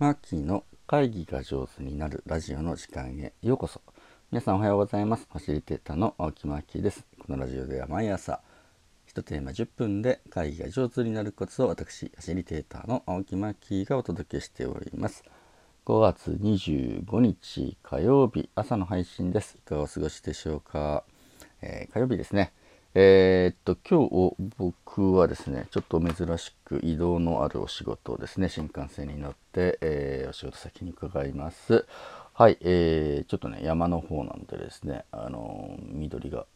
マーキーの会議が上手になるラジオの時間へようこそ。皆さんおはようございます。ファシリテーターの青木マーキーです。このラジオでは毎朝、1テーマ10分で会議が上手になるコツを私、ファシリテーターの青木マーキーがお届けしております。5月25日火曜日朝の配信です。いかがお過ごしでしょうか？えー、火曜日ですね。えー、っと、今日僕はですね、ちょっと珍しく移動のあるお仕事をですね、新幹線に乗って、えー、お仕事先に伺います。はい、えー、ちょっとね、山の方なんでですね、あの緑が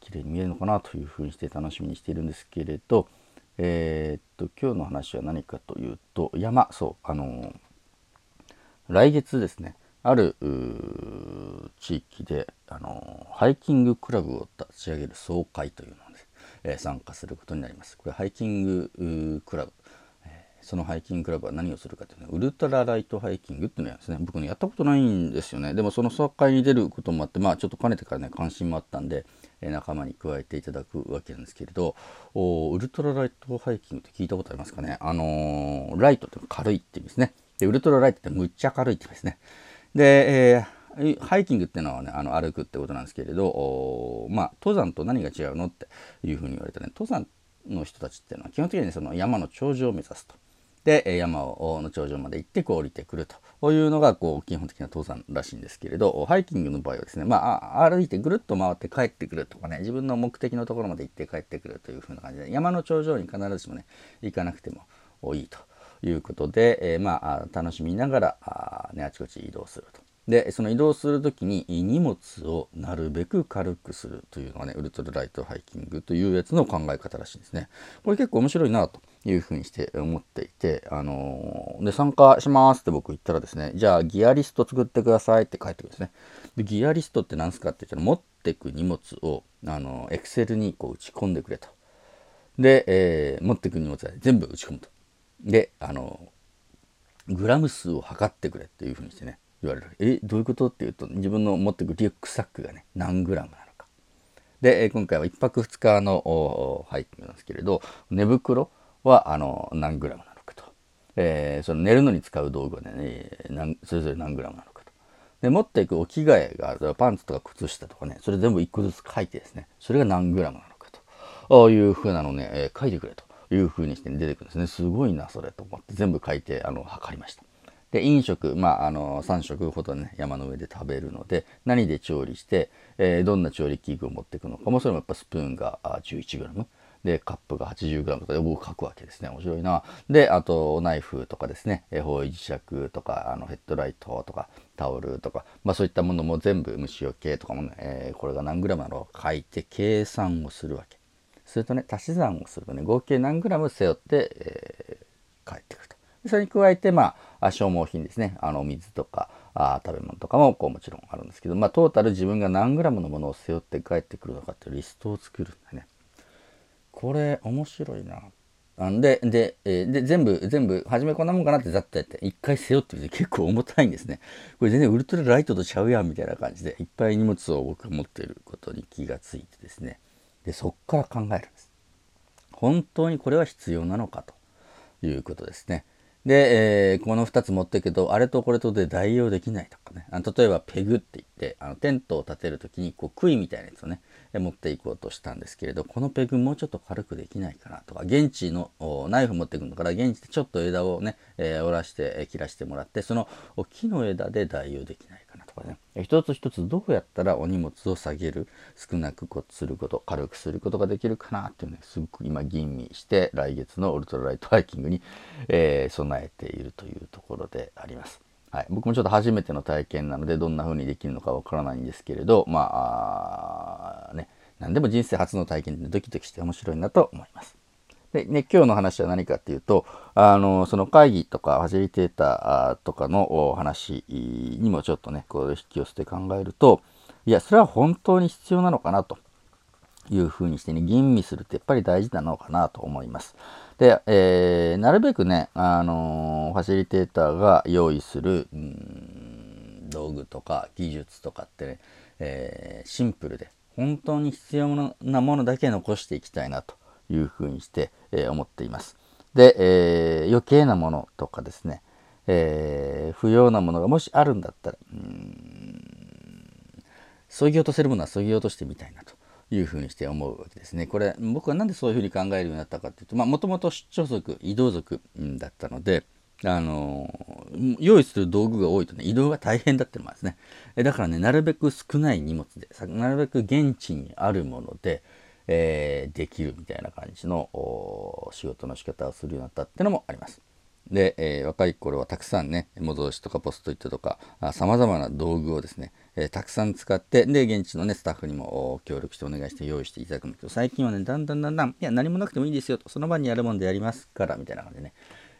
綺麗に見えるのかなというふうにして楽しみにしているんですけれど、えっと、今日の話は何かというと、山、そう、あの来月ですね、ある地域であのハイキングクラブを立ち上げる総会というので、えー、参加することになります。これハイキングクラブ、えー、そのハイキングクラブは何をするかというと、ウルトラライトハイキングっていうのはですね。僕ねやったことないんですよね。でもその総会に出ることもあってまあちょっとかねてからね関心もあったんで、えー、仲間に加えていただくわけなんですけれどおウルトラライトハイキングって聞いたことありますかね？あのライトって軽いって意味ですね。でウルトラライトってむっちゃ軽いって意味ですね。で、えー、ハイキングっていうのはね、あの歩くってことなんですけれど、まあ、登山と何が違うのっていうふうに言われたね、登山の人たちっていうのは基本的にその山の頂上を目指すと。で、山をの頂上まで行ってこう降りてくるというのがこう基本的な登山らしいんですけれど、ハイキングの場合はですね、まあ、歩いてぐるっと回って帰ってくるとかね、自分の目的のところまで行って帰ってくるというふうな感じで、山の頂上に必ずしもね、行かなくてもいいと。いうことで、えー、まあ、楽しみながらあ、ね、あちこち移動すると。で、その移動する時に荷物をなるべく軽くするというのがね、ウルトラライトハイキングというやつの考え方らしいんですね。これ結構面白いなというふうにして思っていて、あのー、で、参加しますって僕言ったらですね、じゃあギアリスト作ってくださいって書いてくるんですね。で、ギアリストって何すかって言ったら、持ってく荷物を、あのエクセルにこう打ち込んでくれと。で、えー、持ってく荷物は全部打ち込むと。で、あの、グラム数を測ってくれっていうふうにしてね、言われる。え、どういうことっていうと、自分の持ってくリュックサックがね、何グラムなのか。で、今回は1泊2日のハイキングなんですけれど、寝袋はあの何グラムなのかと。えー、その寝るのに使う道具はね、それぞれ何グラムなのかと。で、持っていくお着替えが。パンツとか靴下とかね、それ全部1個ずつ書いてですね、それが何グラムなのかというふうなのね、書いてくれと。いう風にして出てくるんですね。すごいな、それと思って全部書いて、あの、測りました。で、飲食、まあ、あの、3食ほどね、山の上で食べるので、何で調理して、えー、どんな調理器具を持っていくのかも、それもやっぱスプーンが 11g。で、カップが 80g とかで僕書くわけですね。面白いな。で、あと、ナイフとかですね、方位磁石とか、あの、ヘッドライトとか、タオルとか、まあそういったものも全部虫除けとかもね、えー、これが何グラムなのか書いて計算をするわけ。するとね足し算をするとね合計何グラム背負って、えー、帰ってくるとそれに加えてまあ消耗品ですねあの水とかあ食べ物とかもこうもちろんあるんですけどまあトータル自分が何グラムのものを背負って帰ってくるのかっていうリストを作るんだねこれ面白いななんで、で、えー、で、全部、全部、初めこんなもんかなってざっとやって、一回背負ってみて結構重たいんですね。これ全然ウルトラライトとちゃうやんみたいな感じで、いっぱい荷物を僕が持っていることに気がついてですね。でそこから考えるんです。本当にこれは必要なのかと。いうことですね。で、えー、この2つ持っていくとあれとこれとで代用できないとかね。あの例えばペグって言ってあのテントを立てる時にこう杭みたいなやつをね持っていこうとしたんですけれどこのペグもうちょっと軽くできないかなとか。現地のナイフ持ってくんだから現地でちょっと枝をね、えー、折らして切らしてもらってその木の枝で代用できないかなとかね一つ一つどうやったらお荷物を下げる少なくすること軽くすることができるかなっていうねすごく今吟味して来月のウルトラライトハイキングに、えー、備えているというところであります。はい、僕もちょっと初めての体験なのでどんな風にできるのかわからないんですけれどまあね何でも人生初の体験でドキドキして面白いなと思います。で、ね、今日の話は何かっていうと、あの、その会議とかファシリテーターとかの話にもちょっとね、こう引き寄せて考えると、いや、それは本当に必要なのかなというふうにしてね、吟味するってやっぱり大事なのかなと思います。で、えー、なるべくね、あのファシリテーターが用意する、道具とか技術とかってね、えー、シンプルで、本当に必要なものだけ残していきたいなというふうにして、えー、思っています。で、えー、余計なものとかですね、えー、不要なものがもしあるんだったら、うん、削ぎ落とせるものは削ぎ落としてみたいなというふうにして思うわけですね。これ、僕はなんでそういうふうに考えるようになったかっていうと、もともと出張族、移動族だったので、あの用意する道具が多いとね、移動が大変だってのもあるんですね。だからね、なるべく少ない荷物で、なるべく現地にあるもので、えー、できるみたいな感じの仕事の仕方をするようになったっていうのもあります。で、えー、若い頃はたくさんね、模造紙とかポストイットとか、さまざまな道具をですね、えー、たくさん使って、で、現地のね、スタッフにも協力してお願いして用意していただくんだけど、最近はね、だんだんだんだん、いや、何もなくてもいいですよと、その場にやるもんでやりますから、みたいな感じでね、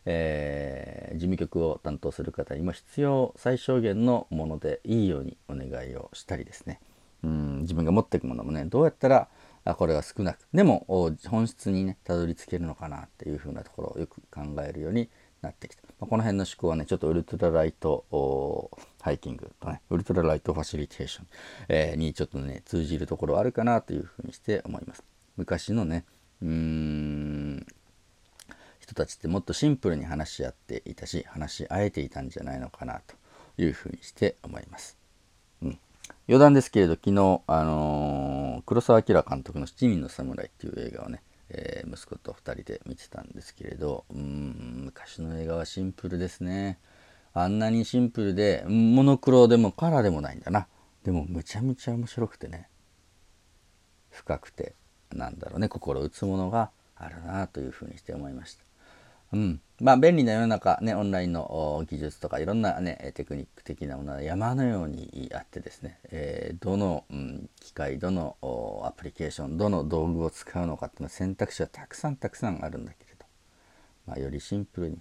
えー、事務局を担当する方にも必要最小限のものでいいようにお願いをしたりですね、うん自分が持っていくものもね、どうやったらこれが少なく。でも本質にねたどり着けるのかなっていうふうなところをよく考えるようになってきた、まあ、この辺の思考はねちょっとウルトラライトハイキングとねウルトラライトファシリテーション、えー、にちょっとね通じるところあるかなというふうにして思います。昔のねうーん人たちってもっとシンプルに話し合っていたし話し合えていたんじゃないのかなというふうにして思います、うん、余談ですけれど昨日、あのー、黒澤明監督の「七人の侍」っていう映画をねえー、息子と2人で見てたんですけれどうん昔の映画はシンプルですね。あんなにシンプルでモノクロでもカラーでもないんだな。でもむちゃむちゃ面白くてね。深くてなんだろうね心打つものがあるなというふうにして思いました。うん。まあ、便利な世の中、ね、オンラインの技術とかいろんなね、テクニック的なものは山のようにあってですね、えー、どの、うん、機械、どのアプリケーション、どの道具を使うのかっていうの選択肢はたくさんたくさんあるんだけれど、まあ、よりシンプルに、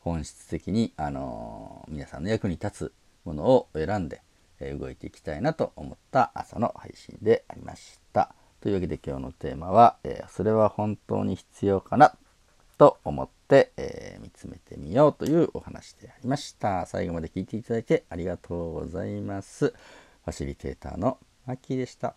本質的に、あのー、皆さんの役に立つものを選んで、えー、動いていきたいなと思った朝の配信でありました。というわけで今日のテーマは、え、それは本当に必要かなと思って、えー、見つめてみようというお話でありました。最後まで聞いていただいてありがとうございます。ファシリテーターのマッキーでした。